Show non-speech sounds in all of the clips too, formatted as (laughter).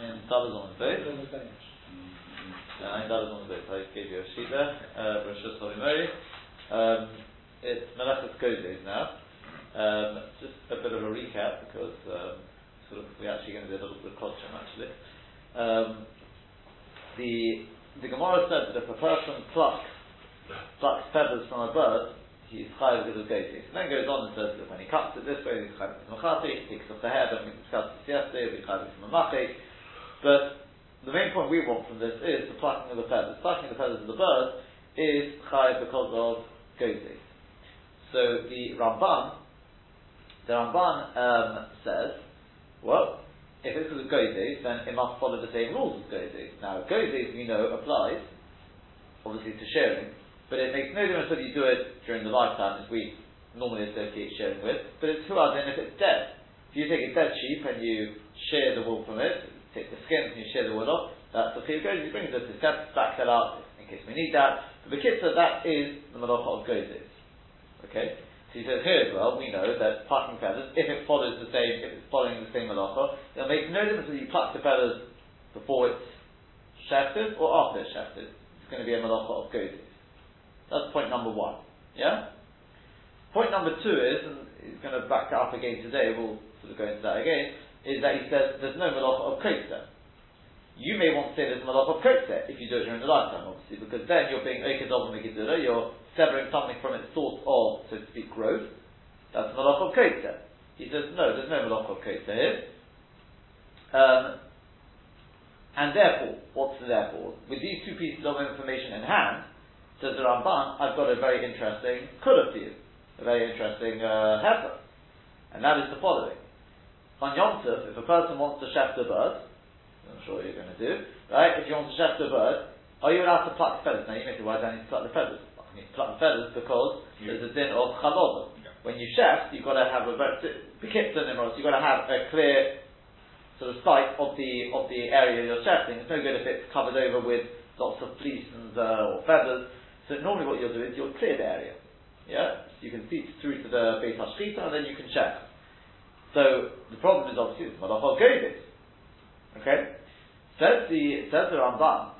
And Tadas on the base. And Tadas on the base. I gave you a sheet there. Uh, Rosh um, It's Melachas Kozes now. Um, just a bit of a recap because um, sort of we're actually going to do a little bit of Kodsham actually. Um, the the Gemara said that if a person plucks plucks feathers from a bird, he's chayav of gazing. And then goes on and says that when he cuts it this way, he's chayav machati, he takes off the hair, but we discussed this yesterday, he's chayav a machi. But the main point we want from this is the plucking of the feathers. Plucking the feathers of the bird is chayav because of gazing. So the Ramban, the Ramban um, says, well, if it's with gozes, then it must follow the same rules as gozes. Now, gozes, we know, applies, obviously, to sharing, but it makes no difference whether you do it during the lifetime, as we normally associate sharing with, but it's too hard then if it's dead. If you take a dead sheep and you shear the wool from it, take the skin and you shear the wool off, that's the field goes, you bring the step, back that up in case we need that. But the kitzah, that is the malacha of gozes. Okay? So he says here as well, we know that plucking feathers, if it follows the same, if it's following the same malacha, it makes no difference whether you pluck the feathers before it's shafted or after it's shafted. It's going to be a malacha of gozes. That's point number one. Yeah? Point number two is, and he's going to back up again today, we'll sort of go into that again, is that he says there's no malacha of kotzer. You may want to say there's malacha of kotzer if you do it during the lifetime, obviously, because then you're being okedov mikidura, you're severing something from its source of, so to speak, growth. That's malacha of kotzer. He says, no, there's no malacha of kotzer here. Um, and therefore, what's the therefore? With these two pieces of information in hand, Says the Ramban, I've got a very interesting kula for you, a very interesting uh, heifer, and that is the following. On Yom Tov, if a person wants to shaft a bird, I'm sure you're going to do, right? If you want to shaft a bird, are you allowed to pluck the feathers? Now you may say, why do I need to pluck the feathers? I need to pluck the feathers because yeah. there's a din of chalodah. Yeah. When you shaft, you've got to have a you've got to have a clear sort of sight of the of the area you're shafting. It's no good if it's covered over with lots of fleece and uh, or feathers. So normally what you'll do is you'll clear the area. Yeah? So you can see through to the Beit HaShchita and then you can check. So the problem is obviously it's Malachal Govis. Okay? Says the, says the Ramban,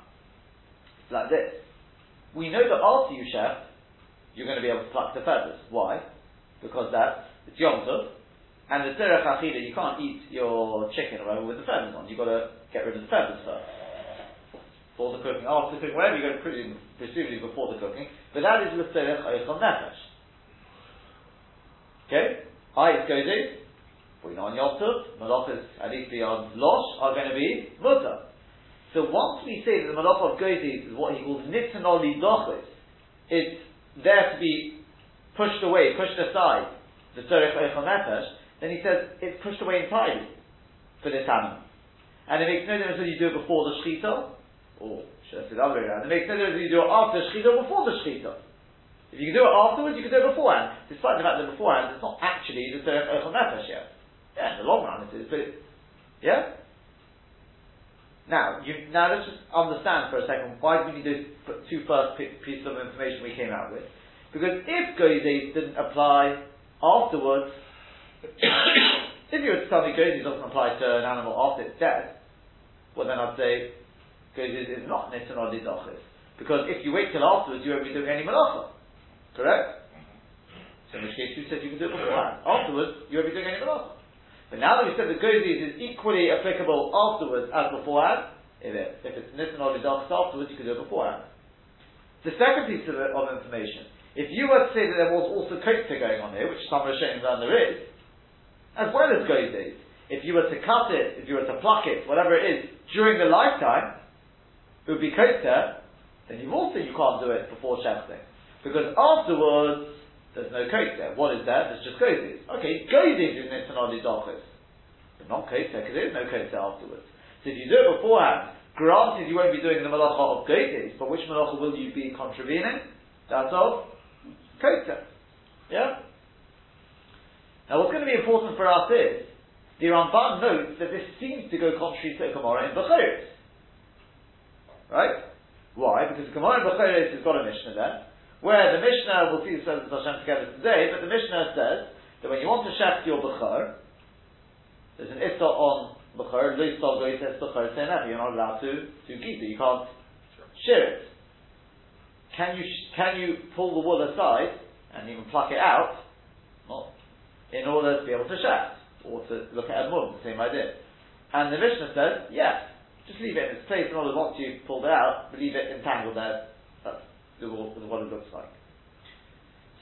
like this. We know that after you chef, you're going to be able to pluck the feathers. Why? Because that's, it's Yom Tov, and the Terech Achida, you can't eat your chicken or whatever with the feathers on. You've got to get rid of the feathers first before the cooking, after the cooking, wherever you go, presumably before the cooking, but that is with Terech Eichel Nefesh. Okay? I goes in, we know on Yom Malachas, at least beyond Losh, are going to be Mutter. So once we say that the Malach of Gozis is what he calls Nitzanoli Dochis, it's there to be pushed away, pushed aside, the Terech Eichel Nefesh, then he says it's pushed away entirely for this animal. And it makes no difference whether you do it before the Shechita or should I say the other way around? It makes no difference if you do it after Shechita or before the Shechita. If you can do it afterwards, you can do it beforehand. Despite the fact that beforehand it's not actually the Terech Eichel Nefesh yet. Yeah, in the long run it is, but yeah? Now, you, now let's just understand for a second why do we need those two first pieces of information we came out with. Because if Gozes didn't apply afterwards, (coughs) if you were to tell me Gozes doesn't apply to an animal after it's dead, well then I'd say it is not nitin or lidachis. Because if you wait till afterwards, you won't be doing any malacha. Correct? So in which case you said you can do it beforehand. Afterwards, you won't be doing any malacha. But now that we said the gozis is equally applicable afterwards as beforehand, if, it, if it's nitin or lidachis afterwards, you can do it beforehand. The second piece of, of information, if you were to say that there was also kotzer going on here, which some are showing that there is, as well as gozis, if you were to cut it, if you were to pluck it, whatever it is, during the lifetime, it would be kosher, then you also you can't do it before shafting. Because afterwards, there's no kosher. What is there? There's just kosher. Okay, kosher is nitanoli dochis. But not kosher, because there is no kosher afterwards. So if you do it beforehand, granted you won't be doing the malacha of kosher, but which malacha will you be contravening? That's of kosher. Yeah? Now what's going to be important for us is, the Ramban notes that this seems to go contrary to Gemara in Bechoros. Right? Why? Because Gemara in Bechoros has got a Mishnah there, where the Mishnah, we'll see the Sons Hashem together today, but the Mishnah says that when you want to shaft your Bechor, there's an Issa on Bechor, you're not allowed to, to Giza, you can't shear it. Can you, can you pull the wool aside and even pluck it out? Not in order to be able to shaft or to look at a mum, the same idea. And the Mishnah says, yes, just leave it in its place. In order once you've pulled it out, leave it entangled there. That's what it looks like.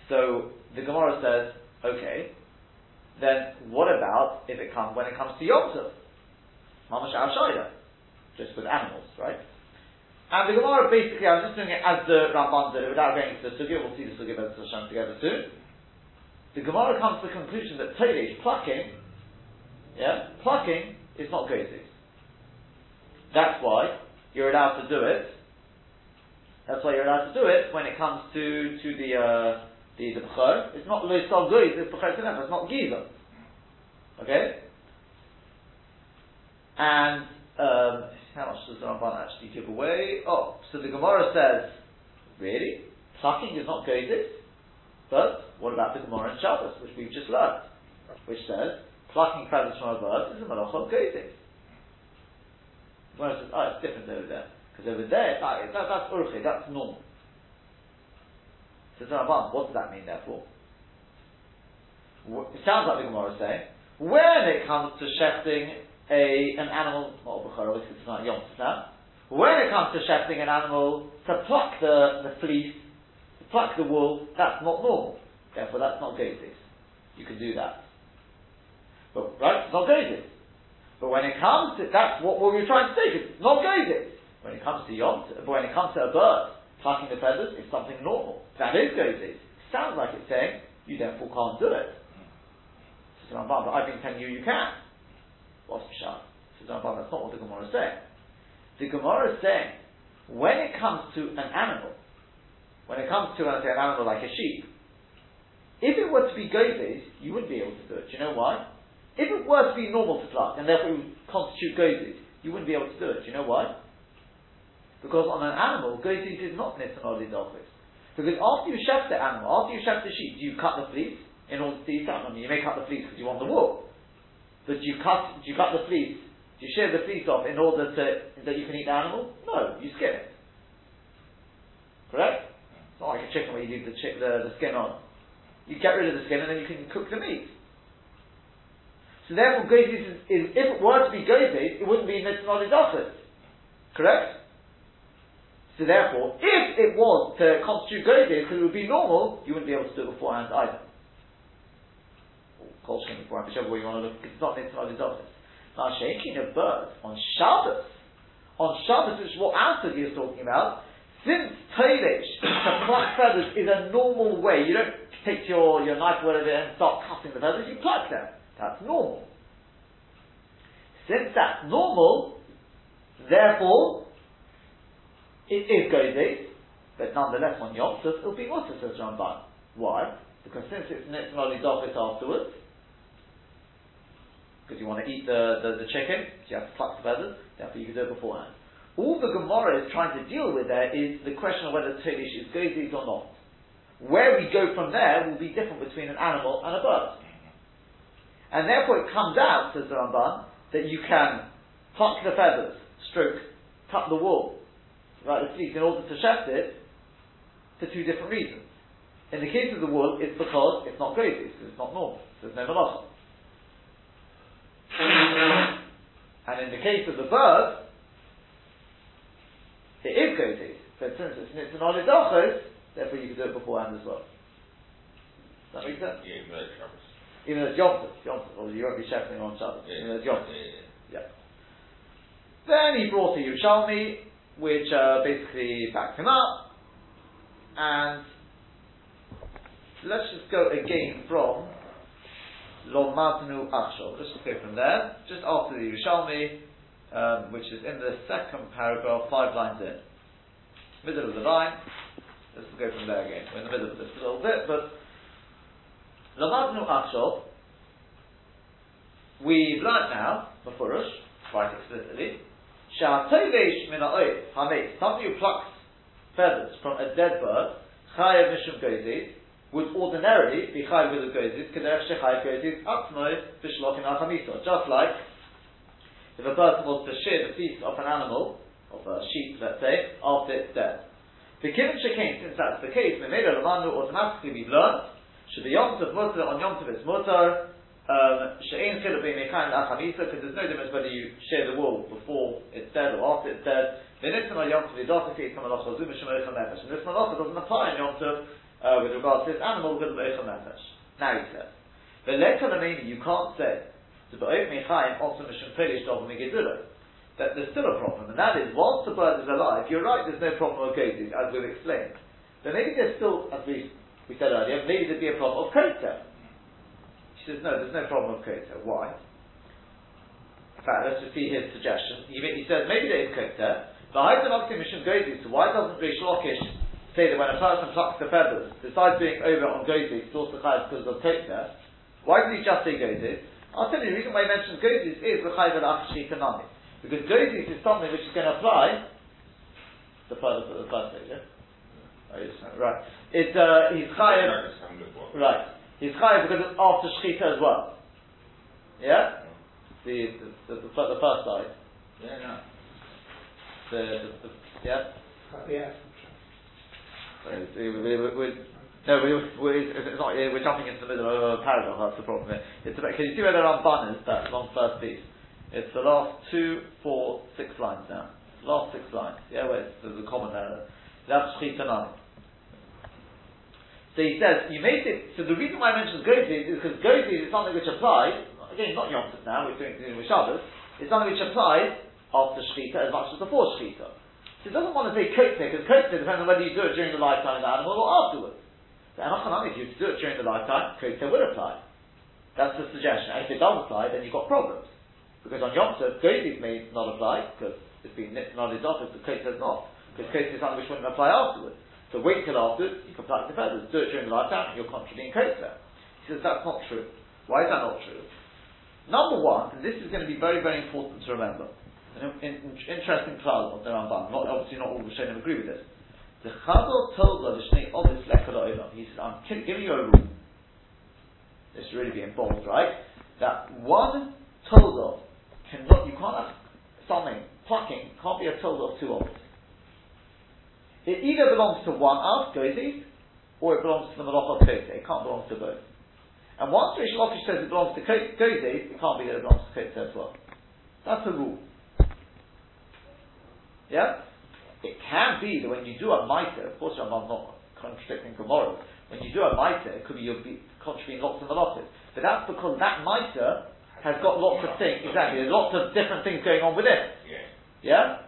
So the Gemara says, okay, then what about if it comes when it comes to Yom Tov? Mamash al just with animals, right? And the Gemara basically, I'm just doing it as the Ramban did it without going into the Sugya, we'll see the Sugya better together soon. The Gemara comes to the conclusion that Todesh, plucking, yeah, plucking is not Gozis. That's why you're allowed to do it. That's why you're allowed to do it when it comes to, to the, uh, the, the Bechor. It's not Lo Yisal Goiz, it's Bechor it's not Giza. Okay? And, um, how much does the Ramban actually give away? Oh, so the Gemara says, really? Plucking is not Gozis? But what about the Gemara in Shabbos, which we've just learned? Which says, plucking feathers from a bird is a malach of gazing. Whereas, oh, it's different over there. Because over there, that, that, that's urche, that's normal. So, what does that mean, therefore? It sounds like the Gemara is saying, when it comes to shefting a, an animal, not it's not yom when it comes to shefting an animal, to pluck the, the fleece, to pluck the wool, that's not normal. Therefore, that's not gazes. You can do that. But, right? It's not gozes. But when it comes to, that's what, what we were trying to say, it's not gozes. When it comes to yom, but when it comes to a bird, plucking the feathers is something normal. That is gozes. Sounds like it's saying, you therefore can't do it. So, but I've been telling you you can. What's Pshat? So, that's not what the Gemara is saying. The Gemara is saying, when it comes to an animal, when it comes to an animal like a sheep, if it were to be gozes, you wouldn't be able to do it. Do you know why? If it were to be normal to pluck, and therefore it would constitute gozes, you wouldn't be able to do it. Do you know why? Because on an animal, gozes is not nitzan office. Because after you shaft the animal, after you shaft the sheep, do you cut the fleece in order to eat it? I mean, you may cut the fleece because you want the wool. But do you cut, do you cut the fleece, do you shave the fleece off in order to, that you can eat the animal? No, you skin it. Correct? It's not like a chicken where you leave the, chi- the, the skin on. You get rid of the skin and then you can cook the meat. So therefore, is, is, if it were to be Gozis, it wouldn't be Mitzvah Correct? So therefore, if it was to constitute Gozis, because it would be normal, you wouldn't be able to do it beforehand either. Or beforehand, whichever way you want to look, it's not Mitzvah Now, shaking a bird on Shabbos, on Shabbos, which is what our is talking about, since Todesh, to pluck feathers is a normal way, you don't take your, your knife or whatever and start cutting the feathers, you pluck them. That's normal. Since that's normal, therefore, it is Gozes, but nonetheless on Yom it'll be Mutter, says Ramban. Why? Because since it's Nitzmali Dochis afterwards, because you want to eat the, the, the, chicken, so you have to pluck the feathers, therefore you can do it beforehand. All the Gemara is trying to deal with there is the question of whether Tolish is Gozes or not. Where we go from there will be different between an animal and a bird. And therefore it comes out, says the Ramban, that you can pluck the feathers, stroke, cut the wool, right, the fleece in order to shaft it for two different reasons. In the case of the wool, it's because it's not grazes, because it's not normal, so there's no malacha. and in the case of the bird, it is grazes. So since it's nitzanol therefore you can do it beforehand as well. Does that make sense? Yeah, even though it's Yom Tov, Yom Tov, or you won't be shepherding on Shabbos, yeah. even though it's Yom Tov. Yeah, Then he brought a Yerushalmi, which uh, basically backed him up, and let's just go again from Lo Madnu Achshol. Let's just go from there, just after the Yerushalmi, um, which is in the second paragraph, five lines in. Middle of the line. Let's go from there again. We're in the middle of this a little bit, but Lamadnu Achshov, we've learnt now, Mefurish, quite explicitly, Sha'atovesh min ha'oid, ha'meis, feathers from a dead bird, chayav mishum gozis, would ordinarily be chayav with a gozis, kederech shechayav gozis, atzmoi, b'shlochin al just like if a person was to shear the feet of an animal, of a sheep, let's say, after it's dead. The Kivin Shekain, since that's the case, Memela Lamanu automatically we've learned, should be Yom Tov Mutter on Yom Tov it's Mutter, um, She'ein Chiluk Be'mekhaim La'chamisa, because there's no difference whether you shear the wool before it's dead or after it's dead. V'nitzim Yom Tov Yidata Ke'it Malacha Zum Shemorech HaNefesh. And this Malacha doesn't apply in Yom Tov uh, with regard to this animal because of Eich HaNefesh. Now he says, V'lekha you can't say, to Ba'of Mechaim also Mishum Pelish Dov Megidullah that there's still a problem, and that is, whilst the bird is alive, you're right, there's no problem with goaties, as we've explained. But maybe there's still, as we, we said earlier, maybe there'd be a problem of kota. She says, no, there's no problem of kota. Why? In fact, let's just see his suggestion. He, he says, maybe there is kota, but Haitan mission goaties, so why doesn't Rish Lakish say that when a person plucks the feathers, besides being over on goaties, it's also high because of kota, why did he just say goaties? I'll tell you, the reason why he mentions goaties is the Chayv al because Gozis is something which is going to apply. The first, the first page, yeah? Oh, yes, right. It's, uh, he's chayav. Right. He's chayav because it's after shechita as well. Yeah? The, the, the, the, the first side. Yeah, no. The, the, the yeah? Yeah. we, we, we, no, we, we, it's not, we're jumping into the middle of a paragraph, that's the problem. It's about, can you see where there are banners, that long first piece? It's the last two, four, six lines now. Last six lines. Yeah, where there's a common error. That's Shchitanai. So he says, you made it, so the reason why I mentioned Gozis is because Gozis is something which applies, again, not Yom now, we're doing it with Shabbos, it's something which applies after Shechita as much as before Shechita. So he doesn't want to say Kotze, because Kotze depends on whether you do it during the lifetime of the animal or afterwards. So if you do it during the lifetime, Kotze would apply. That's the suggestion. And if it does apply, then you've got problems. Because on Yom Tov, Goyis may not apply, because it's been knowledge off, but Kate does not. Because Kate is something which wouldn't apply afterwards. So wait till afterwards, you can pluck the feathers. Do it during the lifetime, and you're contradicting Kate He says that's not true. Why is that not true? Number one, and this is going to be very, very important to remember, an in, in, interesting trial of the Rambam. Not, obviously, not all Rishonim agree with this. The Chazal told the Shnei of this He says, I'm giving you a rule. This really being in bold, right? That one told of cannot, you can't have something, plucking, can't be a total of two objects. It either belongs to one of Goizis, or it belongs to the Malach of It can't belong to both. And once Rish Lakish says it belongs to Goizis, it can't be that it belongs to Kotze as well. That's a rule. Yeah? It can be that when you do a mitre, of course I'm not contradicting Gemara, when you do a mitre, it could be you'll be contributing lots of malachas. But that's because that mitre has got lots of things, exactly, there's lots of different things going on with it. Yeah?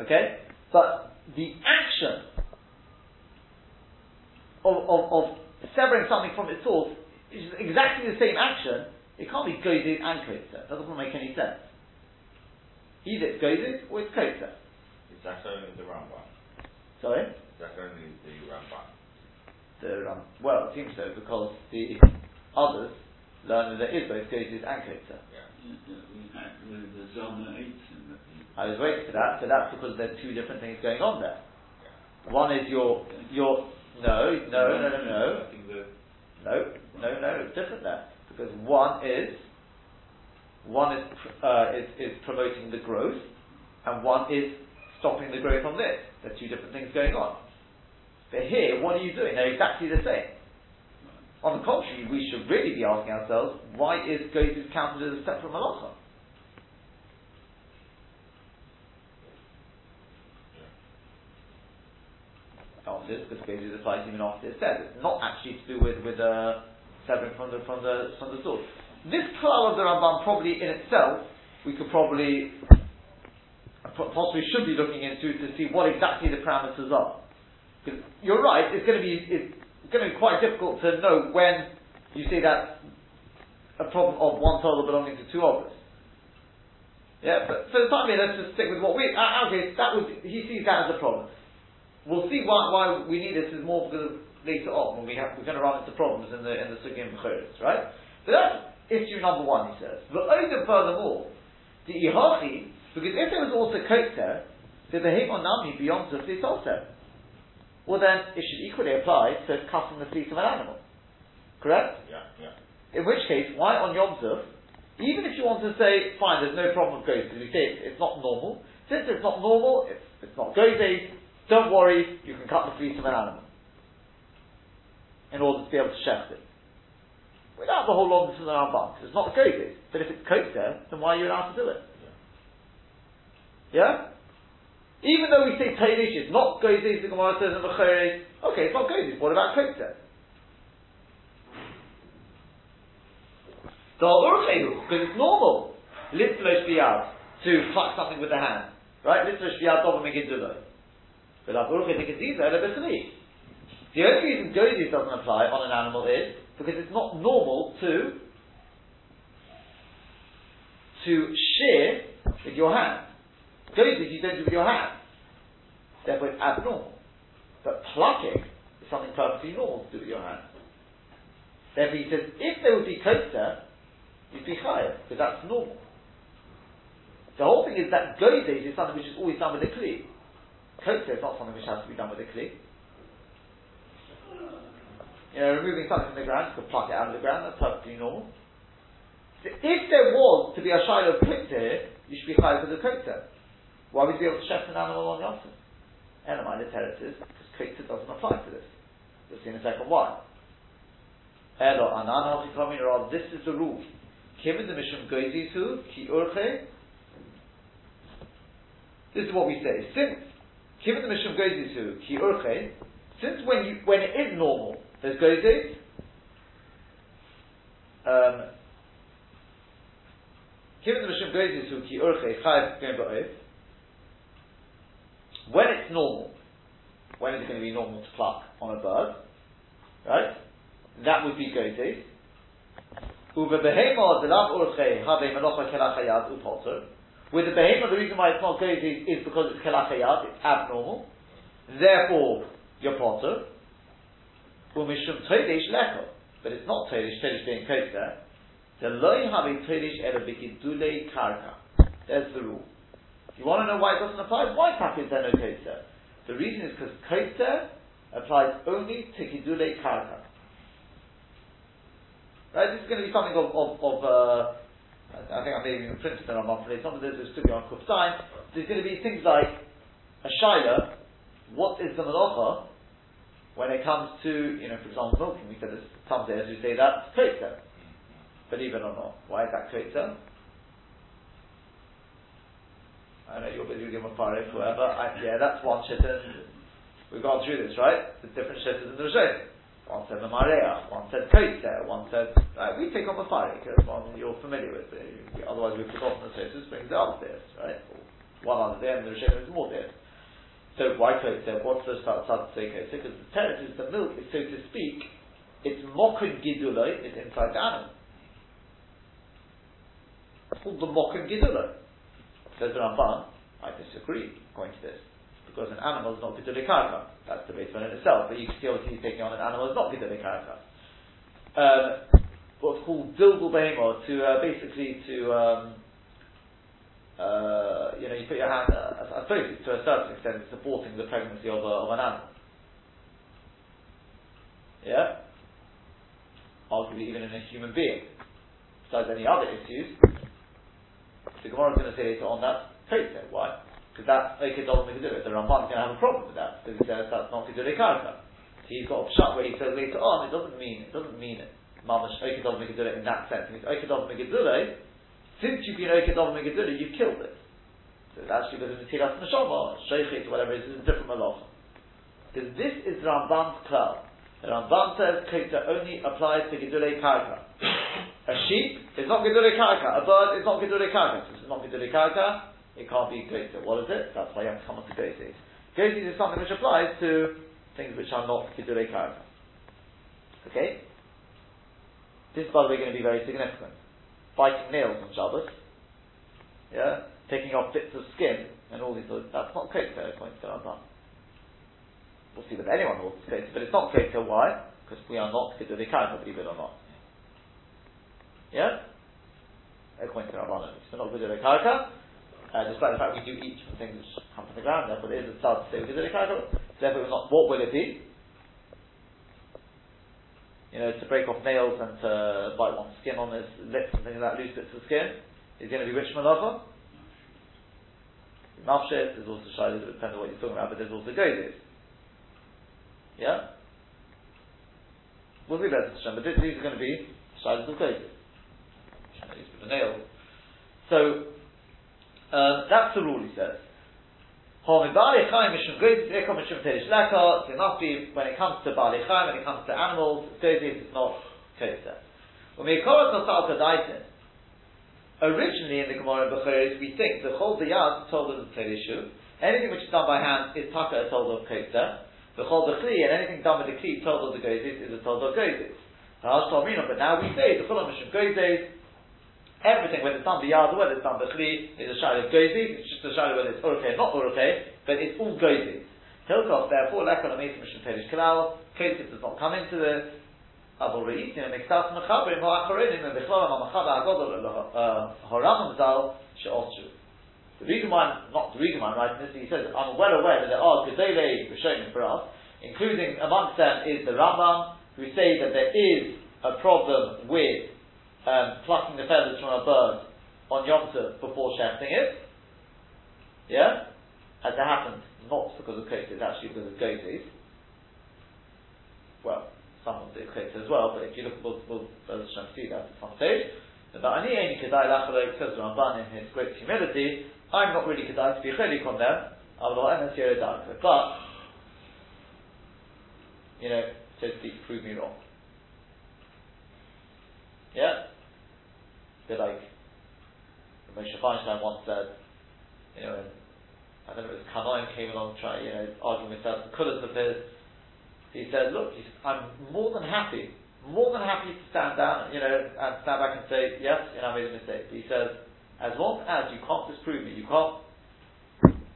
Okay? But the action of, of, of severing something from its source is exactly the same action. It can't be Gozik and Kotzer. That doesn't make any sense. Either it's Gozik or it's Kotzer. Is that only the Rambam? Sorry? Is that only the Rambam? The Ram- well, it seems so because the others learn that there is both Gozis and Kotzer. I was waiting for that, so that's because there's two different things going on there. One is your your no no no no no no no no it's different there because one is one is uh, is, is promoting the growth and one is stopping the growth on this. There's two different things going on. But here, what are you doing? They're exactly the same. On the contrary, we should really be asking ourselves, why is Gozis counted as a separate malacha? Obvious, because Gozis applies even after it's dead. It's not actually to do with, with uh, severing from the, from the, from the source. This klal of the Rambam probably in itself, we could probably, possibly should be looking into to see what exactly the parameters are. Because you're right, it's going to be, it's, going to be quite difficult to know when you see that a problem of one total belonging to two others. Yeah, but for the time being, let's just stick with what we. Uh, okay, that would he sees that as a problem. We'll see why, why we need this is more because later on when we have we're going to run into problems in the in the Sugim Bechoros, right? So that's issue number one. He says, but over furthermore, the ihachi because if there was also kotzer, the behemon nami beyond the also well then it should equally apply to cutting the fleece of an animal. Correct? Yeah, yeah. In which case, why on Yom Tov Even if you want to say, fine, there's no problem with goats, because we say it's, it's not normal. Since it's not normal, it's, it's not goaties, don't worry, you can cut the fleece of an animal. In order to be able to shecht it. Without the whole long to the Ramban, because it's not goaties. But if it's kosher, then why are you allowed to do it? Yeah? Even though we say Tailish is not goaties, the Gemara says in the okay, it's not goaties, what about kosher? because it's normal. Litzlosh biyad, to pluck something with the hand. Right? Litzlosh biyad dover megidulo. But Urche tikazisa The only reason Godis doesn't apply on an animal is because it's not normal to to shear with your hand. Godis you don't do with your hand. Therefore it's abnormal. But plucking is something perfectly normal to do with your hand. Therefore he says, if there would be kosher, you'd be higher, because that's normal. The whole thing is that goydes is something which is always done with a kli. Kotze is not something which has to be done with a kli. You know, removing something from the ground, you can pluck it out of the ground, that's perfectly normal. So if there was to be a shiloh of here, you should be higher for the kotze. Why would you be able to chef an animal on Yosef? Elamai the territories, because kotze doesn't apply to this. You'll see in a second why. Elo anana this is the rule. Kim the Mishum Goizisu, Ki Urche. This is what we say. Since Kim the Mishum Goizisu, Ki Urche, since when you when it is normal, there's Goizis, um, Kim the Mishum Goizisu, Ki Urche, when it's normal, when is it going to be normal to pluck on a bird? Right? That would be Goizis. With the behema, the reason why it's not good is, because it's kelachayad, it's abnormal. Therefore, you're potter. Umishum todesh lecho. But it's not todesh, todesh being kosher. The loy havi todesh ela begidule karka. There's the rule. You want to know why it doesn't apply? Why tak is there no kosher? The reason is because kosher applies only to gidule karka. Right? This is going to be something of, of, of uh, I think I may even print it on today. Some of this is to be on Kufstein. There's going to be things like a Shaila, what is the Malacha when it comes to, you know, for example, milking? We said there's some days who say that Kretzer. Believe it or not. Why is that Kretzer? I know you're busy with Mafarik, whoever. I, yeah, that's one shitten. We've gone through this, right? The different shitters in the Rishonim. One said Mamarea, one said Kotzer, one said, right, we take on the Farik, one you're familiar with, uh, otherwise we've forgotten the Tosus brings the other right? One other day, and the Rishonim is more there. So why Kotzer? What's the start to say Kotzer? Because the teretz is the milk is, so to speak, it's Mokun Giduloi, it's inside the animal. It's called the Mokun Giduloi. Says the Ramban, I disagree, according to this because an animal is not Gidule Karka. That's the base one in itself, but you can see obviously he's taking on an animal that's not Gidule Karka. Um, what's called Dilgul Behemoth, to uh, basically to, um, uh, you know, you put your hand, uh, I suppose to a certain extent supporting the pregnancy of, a, of an animal. Yeah? Arguably even in a human being. Besides any other issues, the Gemara is going to say later on that Why? Because that's okay, doesn't make do it. The Ramban is going to have a problem with that because he says that's not Kedule Karka. So he's got a shot where he says later on, it doesn't mean it doesn't mean it. Mamash make it in that sense. It means make it Since you've been make it you've killed it. So it's actually because of Tiras Neshama, Sheikhit, whatever it is, is a different malach. Because this is Ramban's cloud. The Ramban says Keta only applies to Gedule Karka. a sheep is not Gedule Karka. A bird is not Gedule Karka. So it's not Gedule Karka it can't be Goethe. What is it? That's why you have to come on to Goethe. Goethe is something which applies to things which are not Kidure Karaka. Okay? This is, by the way, going to be very significant. Biting nails on Shabbos. Yeah? Taking off bits of skin and all these other that's not Goethe, according to Rambam. We'll see with anyone holds Goethe, but it's not Goethe. Why? Because we are not Kidure Karaka, believe it or not. Yeah? According to Rambam, it's not Kidure Karaka, uh, despite the fact we do eat from things which come from the ground, therefore it is a to say we did it therefore not, what will it be? you know, to break off nails and to bite one's skin on his lips and things like that, loose bits of skin, is going to be which malacha? Mafshet, there's also Shiloh, it depends on what you're talking about, but there's also Gozes. Yeah? We'll see that but these are going to be Shilohs of with the nails. So, uh, that's the rule, he says. Must be when it comes to Bali Chaim, when it comes to animals, Gozes is not Koseh. Originally in the Gemara Bechoros, we think the Chol Diyad told us of Tedishu. Anything which is done by hand is Taka told of Koseh. The Chol Bechli and anything done with the Kli told of the Gozes is a told of Gozes. But now we say the Chol Mishim Gozes Everything, whether it's done biyad or whether it's done b'chli, is a shadow of gozi. It's just a shadow whether it's urke not urke, but it's all gozi. Hilkov, therefore, lekon amesim mishum perish kalal, Kosef does not come into this. Abu Reis, you know, Mixtas Mechaberim, Ha'acharonim, and Bechlam, HaMachaba HaGodol, Horamim Zal, She'oshu. The reason why, not the reason why I'm writing this, he says, I'm well aware that there are Gedolei Rishonim for us, including amongst them is the Rambam, who say that there is a problem with um, plucking the feathers from a bird on Yom Tov before shafting it. Yeah? As it happens, not because of it's actually because of goatees. Well, some of the coats as well, but if you look, we'll, we'll, we'll see that at some stage. But Ani Aini Kedai Lachalek says Ramban in his great humility, I'm not really Kedai to be chelik on them, but, you know, so to speak, prove me wrong. Yeah? Bit like Moshe Feinstein once said, you know, and I don't know, if it was Kanoim came along trying, you know, arguing with certain colours of his. He said, look, I'm more than happy, more than happy to stand down, you know, and stand back and say, yes, you know, I made a mistake. But he says, as long as you can't disprove me, you can't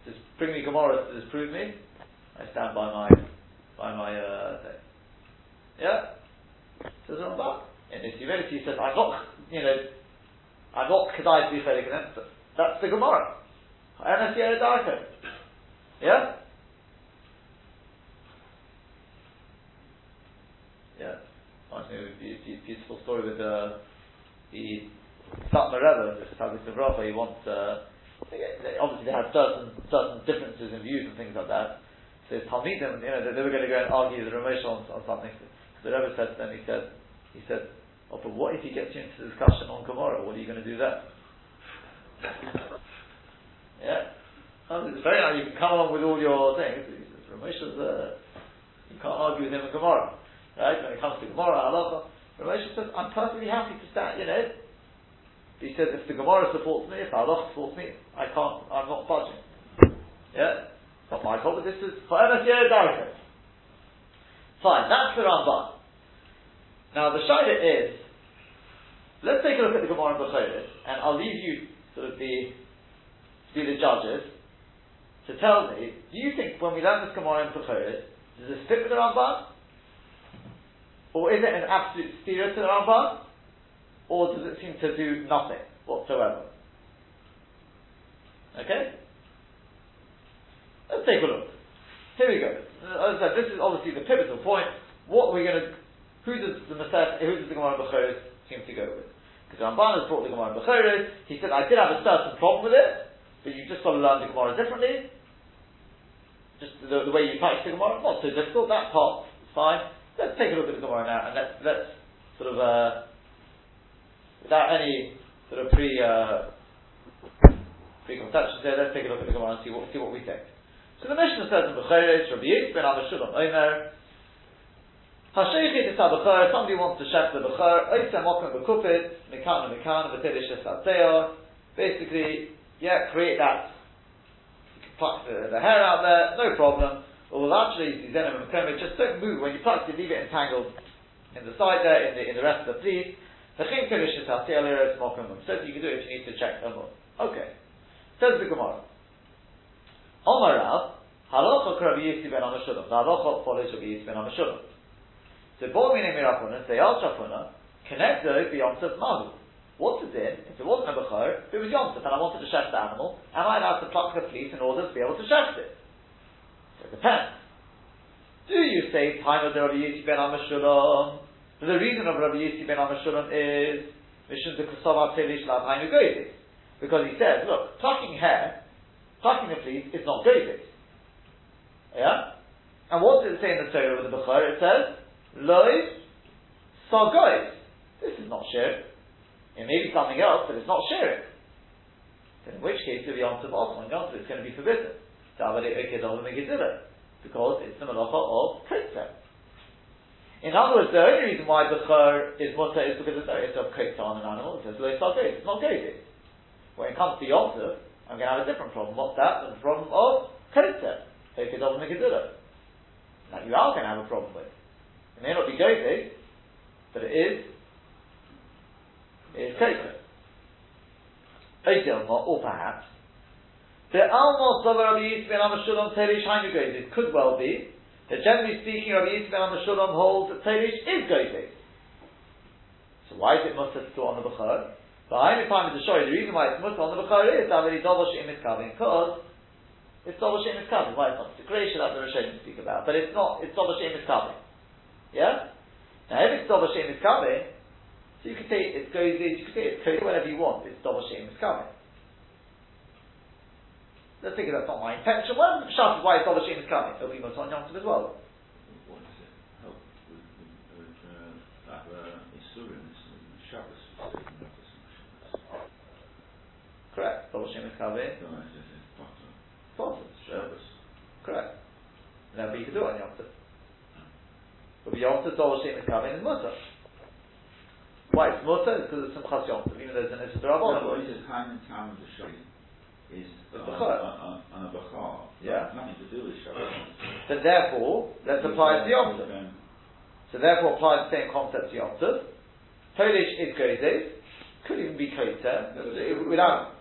just bring me Gemara to disprove me, I stand by my, by my, uh, thing. Yeah? Says Ramban. In his humility, he says, I'm not, you know, I'm not kedai to be chelik in but that's the Gemara. I. Yeah? Yeah. Reminds me of a beautiful story with uh, the Satmar Rebbe, the Tzaddik Bracha, he wants, uh, obviously they had certain, certain differences in views and things like that. So his Talmidim, you know, they, they were going to go and argue the Ramesh on, on something. So the Rebbe said to them, he said, he said, Oh, but what if he gets you into the discussion on Gemara? What are you going to do then? (laughs) yeah? It's very nice. You can come along with all your things. Ramesha's, uh, you can't argue with him in Gemara. Right? When it comes to Gemara, halacha, Ramesha says, I'm perfectly happy to stand, you know. He says, if the Gemara supports me, if halacha supports me, I can't, I'm not budging. Yeah? It's not my fault, but this is forever Sierra Fine, that's the Ramban. Now the Shaila is, Let's take a look at the Gemara in Bechoros, and I'll leave you sort of the, to be the judges, to tell me, do you think when we learn this Gemara in Bechoros, does it fit with the Ramban? Or is it an absolute stereo to the Ramban? Or does it seem to do nothing whatsoever? Okay? Let's take a look. Here we go. As I said, this is obviously the pivotal point. What are we going to, who does the Masech, who does the Gemara seem to go with? Because Ramban has brought the Gemara in Bechoros. He said, I did have a certain problem with it, but you've just got to learn the Gemara differently. Just the, the way you practice the Gemara, not so difficult. That part is fine. Let's take a look at the Gemara now, and let's let's sort of uh, without any sort of pre uh, preconceptions here. Let's take a look at the Gemara and see what see what we think. So the Mishnah says in Bechoros, Rabbi Yisrael ben Avashulam Omer. Hashaychit is ha somebody wants to chef the b'char, oisem mokum b'kupit, mikan mikan, v'tedish es Basically, yeah, create that. Pluck the, the hair out there, no problem. Or well, actually, zenim and just don't move. When you pluck it, leave it entangled in the side there, in the, in the rest of the fleece. The So you can do it if you need to check them all. Okay. Says the Gemara. Omar Rav, halacha Rabbi Yissi ben Amashulam. The halacha follows Rabbi Yissi ben Amashulam. So Bormine Mirapuna, they are oh, Shafuna, connect those to Yom Tov Mahu. What's in? If it wasn't a Bechor, it was Yom and I wanted to shaft the animal, am I allowed to pluck the fleece in order to be able to shaft it? So it depends. Do you say time of the Rabbi Yissi ben Amashulam? The reason of Rabbi Yissi ben Amashulam is Mishun de Kusava Telish Lav Because he says, look, plucking hair, plucking the fleece is not Goyis. Yeah? And what does it say in the Torah with the Bukhara? It says, Lois Sargois. This is not sharing. It may be something else, but it's not sharing. Then in which case, to be on Tavos, on Yom it's going to be forbidden. Because it's the malacha of Kaitzah. In other words, the only reason why Bechor is mutter is because it's of Kaitzah on an animal. It says, Lo It's not Goyis. When it comes to Yom I'm going to have a different problem. What's that? The problem of Kaitzah. Now you are going to have a problem with. It may not be Goyis, but it is, it is is kosher. or perhaps, the almost of Rabbi Yisrael Amashulam Terish Hainu It could well be that generally speaking, Rabbi Yisrael Amashulam holds that Terish is Goyis. So why is it Musa to on the Bukhar? The only time to show you the reason why it's Musa on the Bukhar is that double Shem is coming because it's Shem is coming. Why it's not creation that the Rishonim speak about, but it's not. It's Shem is coming. Yeah. Now if it's double Shem is coming, so you can say it goes in, you can say it's coded whatever you want, it's double shame is coming. Let's think of that's not my intention. Well, Shas is why it's double shame is coming. It'll be Mutan Yom as well. What does it help with, with, with uh, that uh, Isurim, Shabbos, Correct. Double shame is coming. No, it's, it's Potter. Potter. Shabbos. Correct. Now, you can do it on Yom But Yom Tov, double shame is coming in Mutan. Why it's mutter? It's because it's Simchas Yom Tov, even though it's an Issa D'Rabbanan. No, he says Haim and Tam of the Shayim is on, on, on a Bachar. Yeah. Nothing to do with Shabbat. So therefore, let's apply it to Yom Tov. So therefore, apply the same concept to Yom Tov. Polish is Gozes, could even be Koter, without.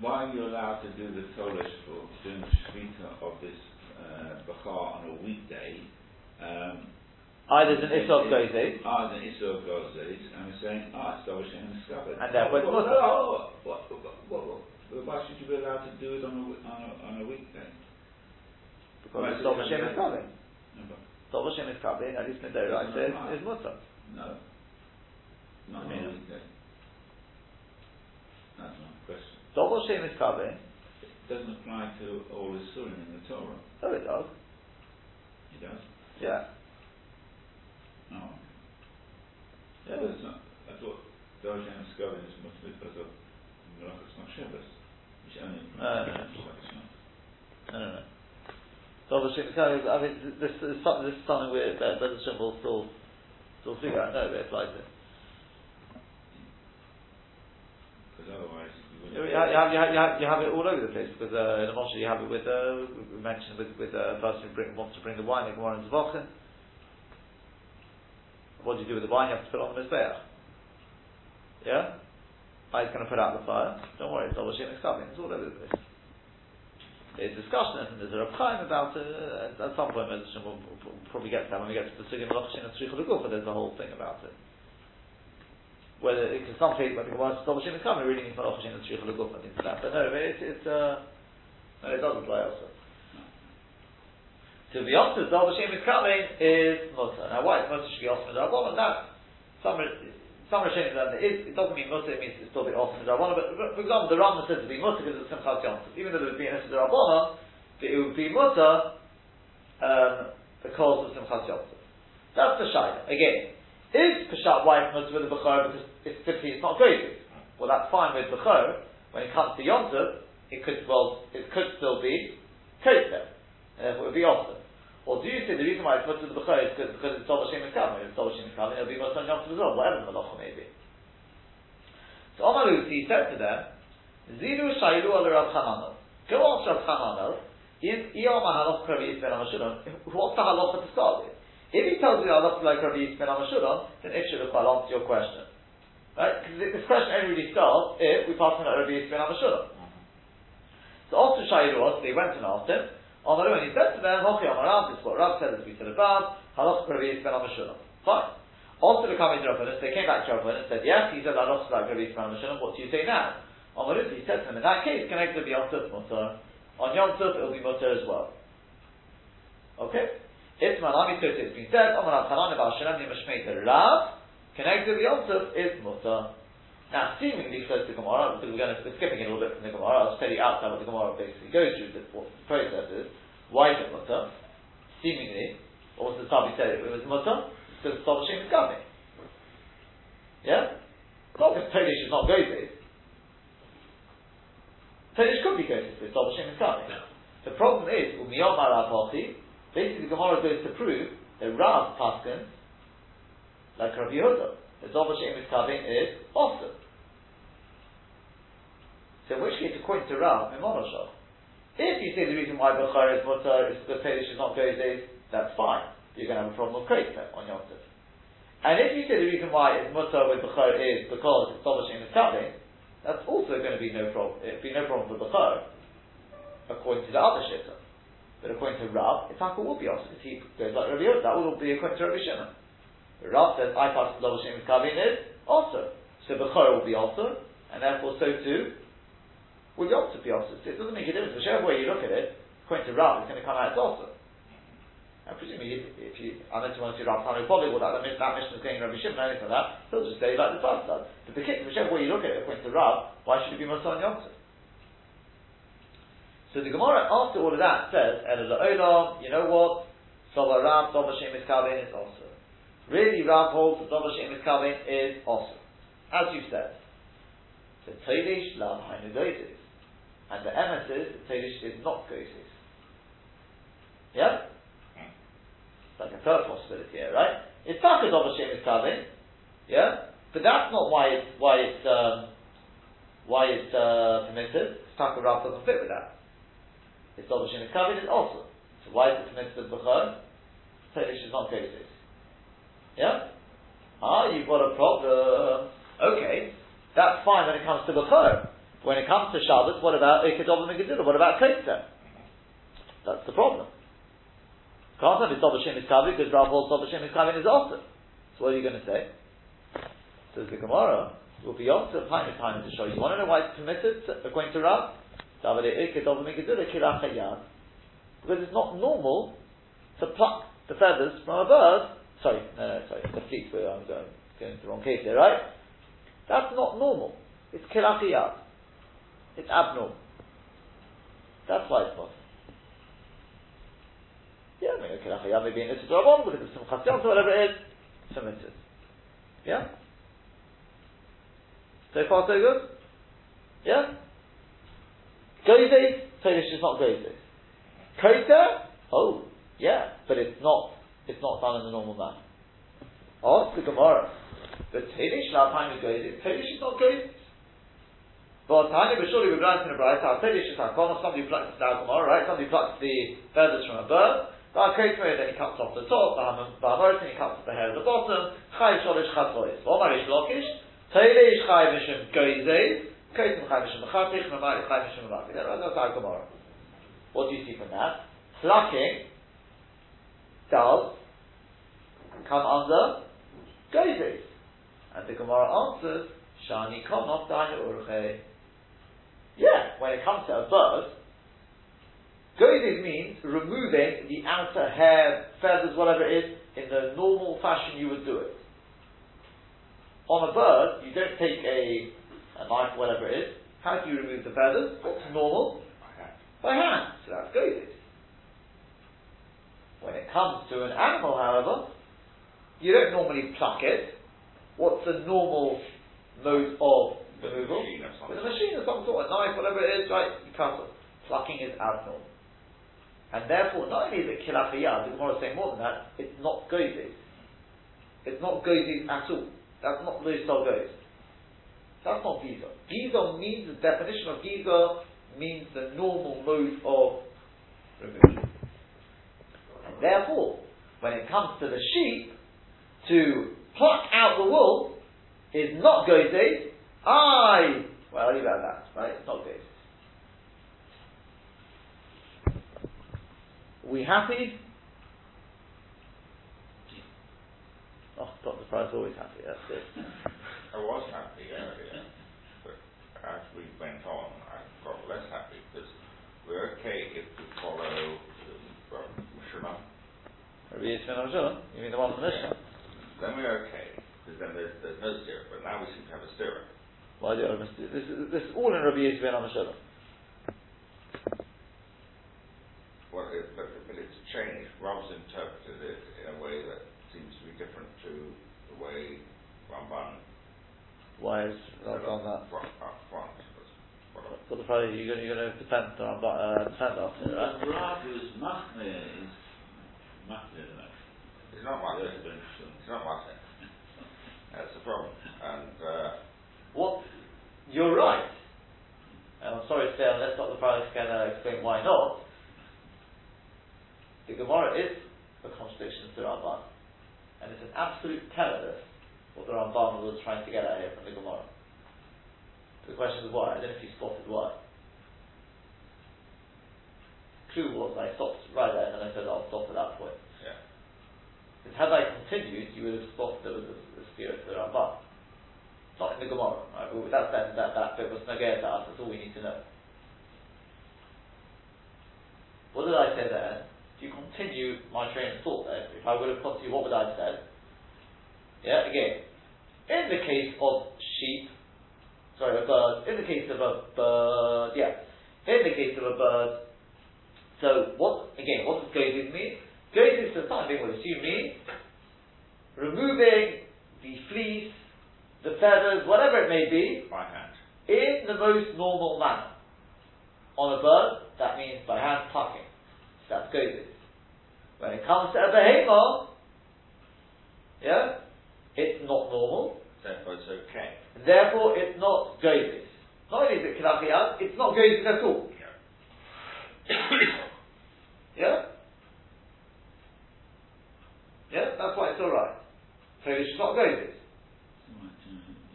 Why are you allowed to do the Polish for doing the Shvita of this uh, Bachar on a weekday? Um, Either it's an Isov Gozes. Ah, it's an Isov Gozes, and we're saying, ah, it's Dovish and discovered. And therefore it's what, Mutter. what, what, what, why should you be allowed to do it on a, on a, on a weekday? Because it's and Miskabin. No, Dovish and Miskabin, at least Medera, I say, is Mutter. no. Not on a weekday. That's my question. Dovish and Miskabin. It doesn't apply to all the Surim in the Torah. Oh, it does. It does? Yeah. No. Yeah. But uh, it's not, I thought Dovish and discovered is much because of Malachas Machshavas, which only No, no, no. Shabbos, no. No, no, and Miskabin, I mean, this, this, is something, this is something where Bezos Shem will still, still figure out. No, it applies it. Because otherwise you have, you, have, you, have, you, have, it all over the place because uh, in the Moshe you have it with, uh, we mentioned with, with uh, a person who bring, wants to bring the wine, the Gemara and Zvochin. What do you do with the wine? You have to put it on the Mizbeach. Yeah? I was going to put out the fire. Don't worry, it's all Shem coming. It's all over the place. There's discussion and there's a Rav about it. Uh, at some point, Medicine will we'll probably get to that when we get to the Sugim Malachshin and Tzrichel but there's a whole thing about it. Whether, because some people, I think, well, it's Shem is coming, really means Malachshin and Tzrichel Guf, I mean, that. But no, it's, it's, uh, no, it does apply also. To be honest, Dov Hashem is coming is Mutter. Now, why is Mutter should be Osman Rabbanon? That some some Rishonim that it, it doesn't mean Mutter; it means it's still be Osman Rabbanon. But for example, the Rambam says to be Mutter because it's Simchas Yom Even though it would be an Osman Rabbanon, it would be Mutter um, because of Simchas Yom That's the Shaila. Again, is Peshat it's Mutter with the Bechor because it's simply it's not good? Well, that's fine with Bechor. When it comes to Yom Tov, it could well it could still be Kosher. And therefore it would be awesome. Or do you say the reason why it's mutter the b'chor is because it's Tov Hashem is coming? It's Tov Hashem is coming, it'll be mutter on Yom Tov as well, whatever the malacha may be. So Omar he said to them, Ziru shaylu al Rav Chananel. Go ask Rav Chananel, Iyom ha'halach Rabbi Yisrael HaMashulam, what's the halacha to start with? If he tells you that halacha like Rabbi Yisrael HaMashulam, then it should have quite answer your question. Right? Because this question only really starts if we pass on Rabbi Yisrael HaMashulam. So after Shayru was, they went and asked him, Amaru, and he said to them, Hochi Amarav, this is what Rav said, as we said above, Halach Rabbi Yisrael HaMashulam. Fine. Also the to Rabbanis, they came back to Rabbanis and said, yes, he said Halach like Rabbi Yisrael HaMashulam, what do you say now? Amaru, he said to them, in that case, connected to Yom Tov Mutter. On Yom Tov, it will be Mutter as well. Okay? Itman Ami Tot, it's been said, Oman Al-Chanan Ibal Shalem Nimashmei the Rav, connected with Yom Tov is Mutter. Now, seemingly close to Gemara, because we're going to, we're skipping a little bit from the Gemara, I'll tell you outside what the Gemara basically goes through, the, what the process is. Why is it Mutter? Seemingly, what was the Tabi said? It was Mutter, because Tov Hashem is coming. Yeah? Not because Todesh is not Gozes. Todesh could be Gozes, but Hashem is coming. The problem is, Umiyom Marav basically the Gemara goes to prove that Rav Paskin, like Rabbi Yehuda, the Tov Hashem is coming is awesome. So in which case, according to Rav, Mimonoshah, if you say the reason why Bechar is mutter is because Pedish is not Gozes, that's fine. You're going to have a problem with Kreta on Yom Tov. And if you say the reason why it's mutter with Bechar is because it's Tov Hashem is coming, that's also going to be no problem. It'd be no problem for Bechar, according to the other Shitta. But according to Rav, Itaka will be also, because he goes like Rabbi Yehuda, that will be according to Rabbi Shimon. Rav says, I pass Hashem is coming is also. So Bechar will be also, and therefore so too will the opposite be also. So It doesn't make a difference. Whichever way you look at it, according to Rav, it's going to come out as also. And presumably, if, you, unless you want to see Rav Tanu Probably, well, that, that mission is going Rabbi Shimon, anything like that, he'll just say like the does. But the kick, whichever way you look at it, according to Rav, why should it be Musa on Yom So the Gemara, after all of that, says, Olam, you know what? Sova Rav, Sova Shem is Kavin is also. Really, Rav holds that Sova Shem is Kavin is also. As you said. The Teidish Lav Hainu and the emes is, the Tedish is not Goses. Yeah? Like a third possibility here, right? It's Takas of Hashem is coming, yeah? But that's not why it's, why it's, um, why it's uh, permitted. Taka Rav doesn't fit with that. It's is coming, it's also. So why is it permitted with Bechor? Tedish is not Goses. Yeah? Ah, you've got a problem. Okay, that's fine when it comes to Bechor. When it comes to Shabbos, what about Ikadov and What about Kotzer? That's the problem. Can't have Tov Hashem is Kavin because Rav holds Hashem is Kavin is also. So what are you going to say? Says the Gemara, will be also time and time to show you. Want to know why it's permitted according to Rav? Because it's not normal to pluck the feathers from a bird. Sorry, no, no, sorry, the fleet where I'm going, going to the wrong case there, right? That's not normal. It's kilachiyat. It's abnormal. That's why it's possible. Yeah, I mean, okay, Lachayah may be in Issa Rabon, because it's some Chasyam, so whatever it is, permitted. Yeah? So far, so good? Yeah? Goizes, Tadish is not Goizes. Kota, oh, yeah, but it's not, it's not done in the normal manner. Ask the Gemara. But Tadish, Lapine Goizes, Tadish is not Goizes. But Tanya surely we learned in the Bride, I'll tell you, somebody plucks the alcohol, right? Somebody plucks the feathers from a bird. But then he cuts off the top, then he cuts off the hair at the bottom. Chai sholish chatzois. Omar ish lokish. Teilish chai mishim goizes. That's our Gemara. What do you see from that? Plucking does come under goizes. And the Gemara answers, Shani konov danya urchei. Yeah, when it comes to a bird, goizing means removing the outer hair, feathers, whatever it is, in the normal fashion you would do it. On a bird, you don't take a, a knife, whatever it is. How do you remove the feathers? What's normal? By hand. So that's goizing. When it comes to an animal, however, you don't normally pluck it. What's the normal mode of removal. With a machine of some sort, a knife, whatever it is, right, you cut it. Plucking is abnormal. And therefore, not only is it kilafiyah, the Gemara is saying more than that, it's not goizes. It's not goizes at all. That's not the style goes. That's not giza. Giza means, the definition of giza means the normal mode of removal. And therefore, when it comes to the sheep, to pluck out the wool is not goizes, I. Well, leave it that, right? It's not good. We happy? Oh, Dr. Price always happy, that's. I was happy as we went on, I got less happy because we're okay if we follow um, Mishnah. Ben Amishullah? You mean the one from Mishnah? Then we're okay, because then there's, there's no stirrup, but now we seem to have a stirrup. Why do you this, this, this is all in Rabbi Yisrael Ben Well, it, but, but it's changed. Rob's interpreted it in a way that seems to be different to the way Ramban Why is that on that? front, front. was So the Friday you're going you're going to defend the Ramban, uh, defend after it, right? The Rav is Machne is Machne, right? It's not Martin. That's very interesting. It's not Martin. (laughs) That's the problem. And uh, What? You're right. And I'm sorry to say, let's not the Friday can uh, explain why not. The Gemara is a contradiction to the Ramban, and it's an absolute terror what the Ramban was trying to get at here from the Gemara. The question is why. I don't know if you spotted why. Clue was I stopped right there, and then I said I'll stop at that point. yeah, Because had I continued, you would have spotted there was a, a spirit to the Ramban. Not in the Gemara, right? But that sense, that, that bit was nagaya to us, that's all we need to know. What did I say there? If you continue my train of thought there, if I would have continued, what would I have said? Yeah, again, in the case of sheep, sorry, a bird, in the case of a bird, yeah, in the case of a bird, so what, again, what does gozes mean? The time being will assume mean removing the fleece, the feathers, whatever it may be, by hand. in the most normal manner. On a bird, that means by hand plucking. So that's gozes. When it comes to a behemoth, yeah, it's not normal, Therefore, it's okay. Therefore it's not gozes. Not only is it kilachiyat, it's not gozes at all. (coughs) Yeah? Yeah, that's why it's alright. So it's not gozes. Might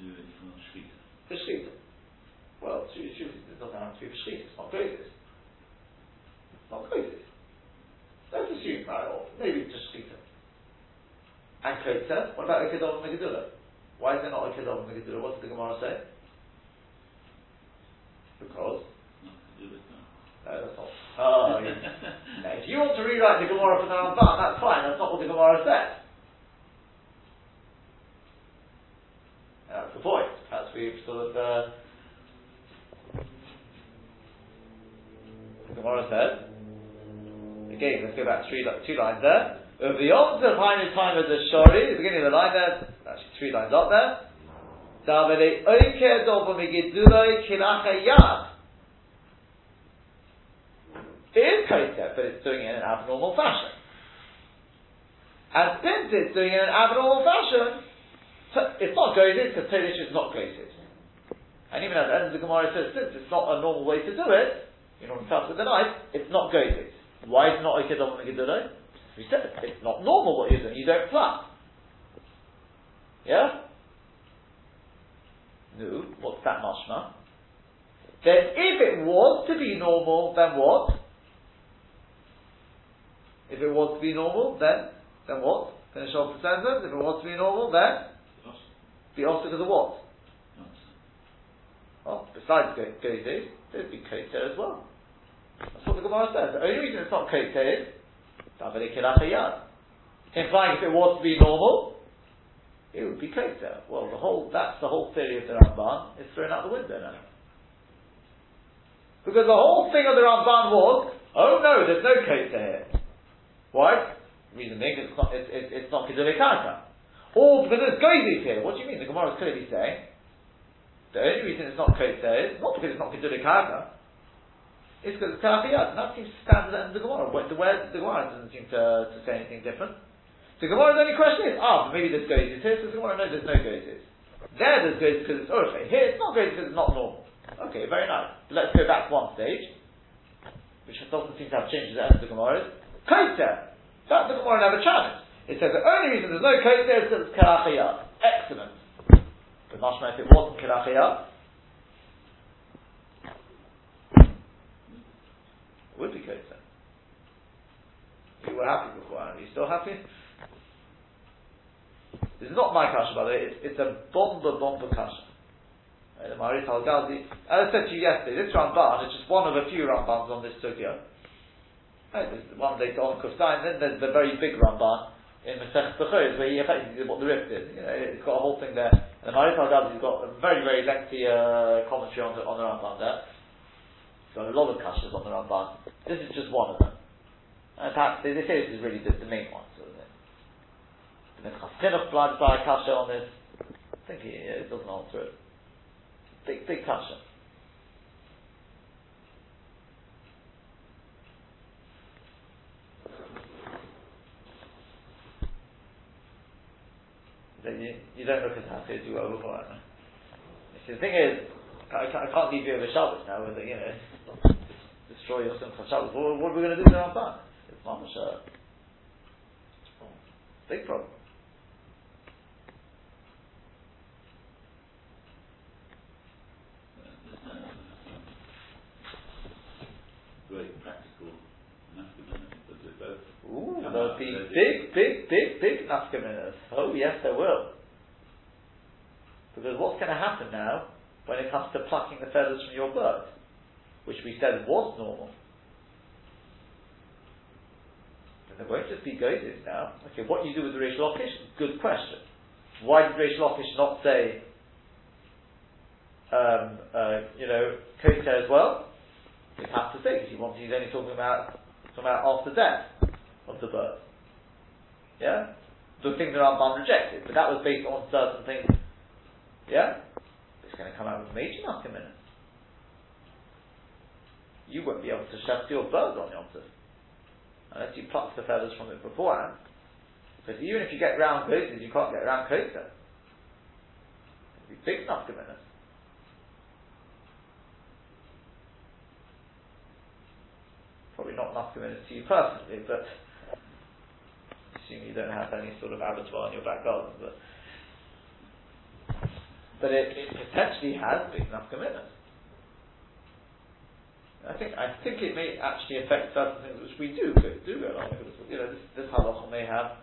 do it for Shkita. Well, it doesn't have to be for Shechita, it's not gozes. It's not gozes. Let's assume, right, or maybe just Shechita. And Kotza, what about Okedov and Megadullah? Why is there not Okedov and Megadullah? What did the Gemara say? Because, Not to do it now. no, that's not. Oh, yeah. (laughs) Now, if you want to rewrite the Gemara for the Ramban, that's fine, that's not what the Gemara says. That's the point. Perhaps we've sort of, uh, the Gemara says, again, let's go back three, two lines there. The Yom Tov Hainu time of the Shori, the beginning of the line there, actually three lines up there. Davide Oike Dobo Kilacha. It is kosher, but it's doing it in an abnormal fashion. And since it's doing it in an abnormal fashion, it's not goaded because Todish is not goaded. And even at the Gemara says, since it's not a normal way to do it, you know, cut with the knife, it's not goaded. Why is it not Okedom Megiduloi? We said it's not normal what you're doing. You don't pluck. Yeah? No, what's that mashma? Then if it was to be normal, then what? If it was to be normal, then then what? Finish off the sentence. If it was to be normal, then be also because of what? Well, besides go goated, there'd be koter as well. That's what the Gemara says. The only reason it's not Kilachayad. Implying if it was to be normal, it would be koter. Well, the whole that's the whole theory of the Ramban is thrown out the window now. Because the whole thing of the Ramban was, oh no, there's no koter here. Why? Reason being, it's not, it's, it's, it's not Kedule Karka. Or because there's Goyzis here. What do you mean? The Gemara is clearly saying, the only reason it's not Kotzer is not because it's not Kedule Karka, it's because that seems to stand at the Gemara. Where, the, where the Gemara doesn't seem to, to say anything different. The Gemara's only question is, ah, but maybe there's Goyzis here, so the Gemara knows there's no Goyzis. There there's Goyzis because it's Orfe. Here it's not Goyzis because it's not normal. Okay, very nice. But let's go back one stage, which doesn't seem to have changed at the end of the Gemara, is Kotzer. That the Gemara never challenged. It says the only reason there's no Kotzer is because it's Kalachiyat. Excellent. But mashma if it wasn't Kalachiyat, would be Kotzer. You were happy before, are you still happy? This is not my kasha, by the way, it's, it's a bomba bomba kasha. The Marit Al. As I said to you yesterday, this Ramban is just one of a few Rambans on this Sugya. There's the one later on Kuftayin, then there's the very big Ramban in Masech Bechor where he effectively did what the Rif did. You know, it's got a whole thing there. And the Maharal does, he's got a very, very lengthy uh, commentary on the, on the Ramban there. Got a lot of kashas on the Ramban. This is just one of them. And perhaps they, they say this is really the, the main one, sort of thing. The Chinuch blind by kasha on this. I think he, it doesn't answer it. Big, big kasha. you, you don't look at that, do you that. See, the thing is, I, I, can't leave you over Shabbos now with, you know, destroy your Shabbos. What, what are we going to do with Ramban? It's not much, uh, big problem. Great practical masculinity, but they both Ooh, there'll be big, big, big, big nafkaminas. Oh yes, there will. Because what's going to happen now when it comes to plucking the feathers from your bird, which we said was normal? And there won't just be gozes now. Okay, what do you do with the Reish Lakish? Good question. Why did Reish Lakish not say, um, uh, you know, kosher as well? You have to say because he wants. He's only talking about talking about after death of the bird. Yeah? The thing that Ramban rejected, but that was based on certain things. Yeah? It's going to come out with major nafkamina. You won't be able to chef your bird on Yom Tov. Unless you pluck the feathers from it beforehand. Because even if you get round goaters, you can't get round kosher. It'll be big nafkaminas. Probably not nafkaminas to you personally, but assume you don't have any sort of abattoir in your back garden, but but it, it potentially has big enough commitment. I think I think it may actually affect certain things which we do do go along with. You know, this, this halacha may have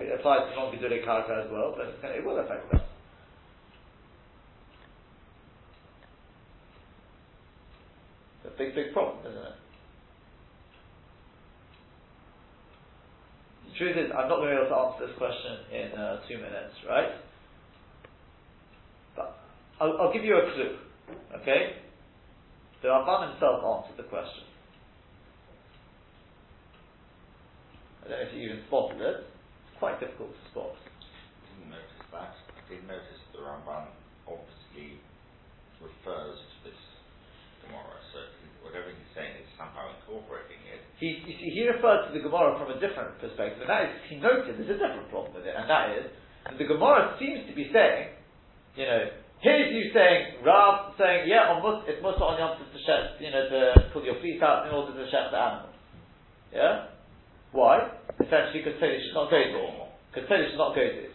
it applies to non-gedule karka as well, then it will affect us. It's a big, big problem, isn't it? The truth is, I'm not going to be able to answer this question in uh, two minutes, right? But I'll, I'll give you a clue, okay? The Ramban himself answered the question. I don't know if you even spotted it. It's quite difficult to spot. I didn't notice that. I did notice the Ramban obviously refers to this tomorrow, so whatever he's saying is somehow incorporating it. He, you see, he referred to the Gemara from a different perspective, and that is, he noted there's a different problem with it, and that is, that the Gemara seems to be saying, you know, here's you saying, Rav saying, yeah, on mus, it's musa on Yom Tov to shed, you know, to pull your feet out in order to shed the animal. Yeah? Why? Essentially, because Teddy should not go there. Because Teddy should not go there.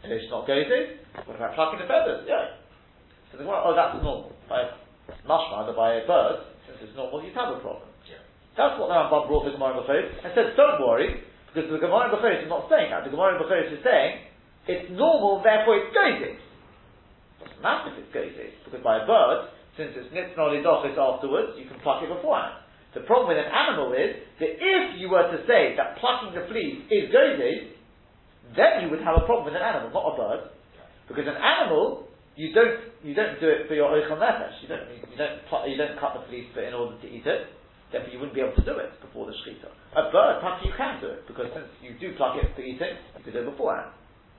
Teddy should not go there. What about plucking the feathers? Yeah. So the Gemara, oh, that's normal. By mashma, that by a bird, since it's normal, you'd have a problem. Yeah. That's what the Rambam brought the Gemara in Bechoros and said, don't worry, because the Gemara in is not saying that. The Gemara in is saying, it's normal, therefore it's gozik. It's gozik, because by a bird, since it's nitzna lidochis afterwards, you can pluck it beforehand. The problem with an animal is that if you were to say that plucking the fleece is gozik, then you would have a problem with an animal, not a bird. Because an animal, you don't you don't do it for your oichel nefesh. You don't you don't pl- you don't cut the for in order to eat it. Therefore, you wouldn't be able to do it before the shechita. A bird, perhaps you can do it because since you do pluck it for eating, you could do it beforehand.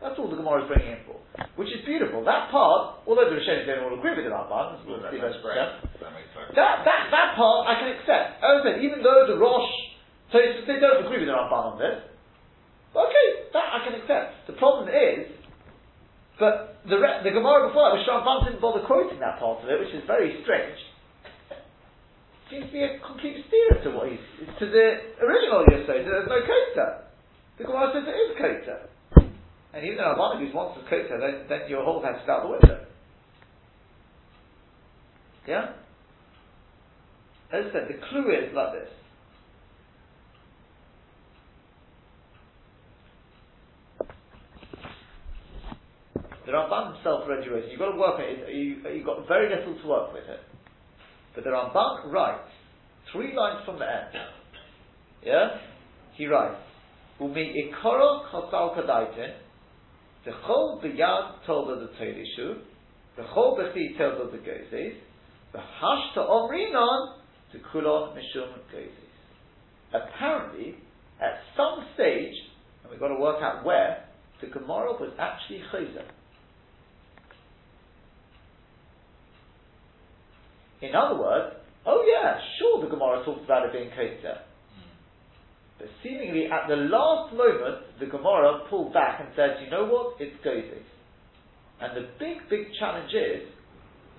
That's all the Gemara is bringing in for, which is beautiful. That part, although the Rishonim don't all agree with the Ramban, Well, we'll that, see that's those- great. yeah. That That, that, that part I can accept. As I said, even though the Rosh, so they don't agree with the Ramban on this, okay, that I can accept. The problem is, but the, re- the Gemara before, which Ramban didn't bother quoting that part of it, which is very strange, seems to be a complete steer to what he's, to the original Yosef, there's no kota. The Gemara says it is kota. And even though one of these wants a kota, then, then your whole head's out the window. Yeah? As I said, the clue is like this. The Ramban himself you You've got to work it. You, you've got very little to work with it. But the Ramban writes, three lines from the end. Yeah? He writes, umi ikoro kadaitin, the chol biyad told of the Teirishu, the chol bechi told of the Gozes, the hash to omrinon to kulon mishum Gozes. Apparently, at some stage, and we've got to work out where, the Gemara was actually chayzer. In other words, oh yeah, sure the Gemara talks about it being kosher. But seemingly at the last moment, the Gemara pulled back and said, you know what, it's Gozis. And the big, big challenge is,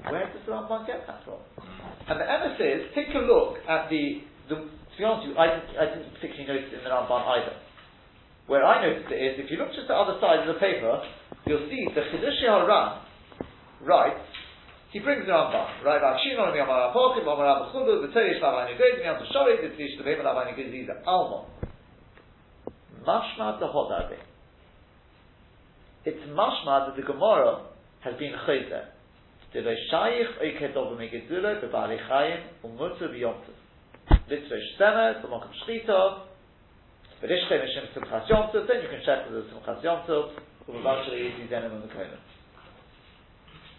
where does the Ramban get that from? Mm. And the emes is, take a look at the, the to be honest with you, I didn't, I didn't particularly notice it in the Ramban either. Where I noticed it is, if you look just the other side of the paper, you'll see the Chidush Haran writes, he brings the Ramban, right? About Shimon mi Amar Apokim, Amar Abachudu, the Terish Lavani Goyz, mi Amar Shori, the Terish Lavani these are Almon. Mashma the Hodabe. It's mashma that the Gemara has been chayzer. The the. Litzvah Shtemer, the Mokum the Rishchem Mishim Simchas Yomtiv, then you can check with the Simchas Yomtiv, Umavanshali Yizi Zenim and the Kohen.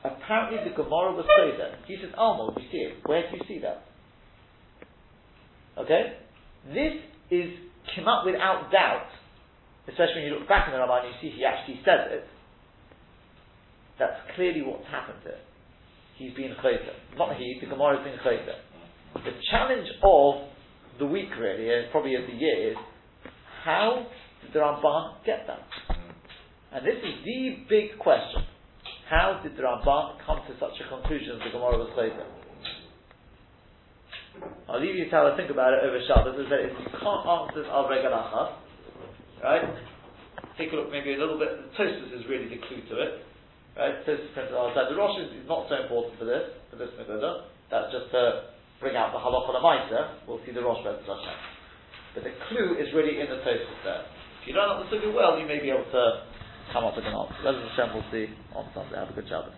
Apparently the Gemara was chayzer. He says, oh, Almo, you see it. Where do you see that? Okay? This is came up without doubt especially when you look back in the Ramban and you see he actually says it, that's clearly what's happened here. He's been chayta. Not he, the Gemara has been chayta. The challenge of the week really, and probably of the year, is how did the Ramban get that? And this is the big question. How did the Ramban come to such a conclusion that the Gemara was chayta? I'll leave you to have a think about it over Shabbos. As if you can't answer this al regalachas, Right? Take a look maybe a little bit, the Tosfos is really the clue to it. Right? Tosfos printed on the The Rosh is, not so important for this, for this Megillah. That's just to bring out the halacha lemaisa. We'll see the Rosh But the clue is really in the Tosfos there. If you don't understand it well, you may be able to come up with an answer. Let us Hashem, we'll see on Sunday. Have a good Shabbos.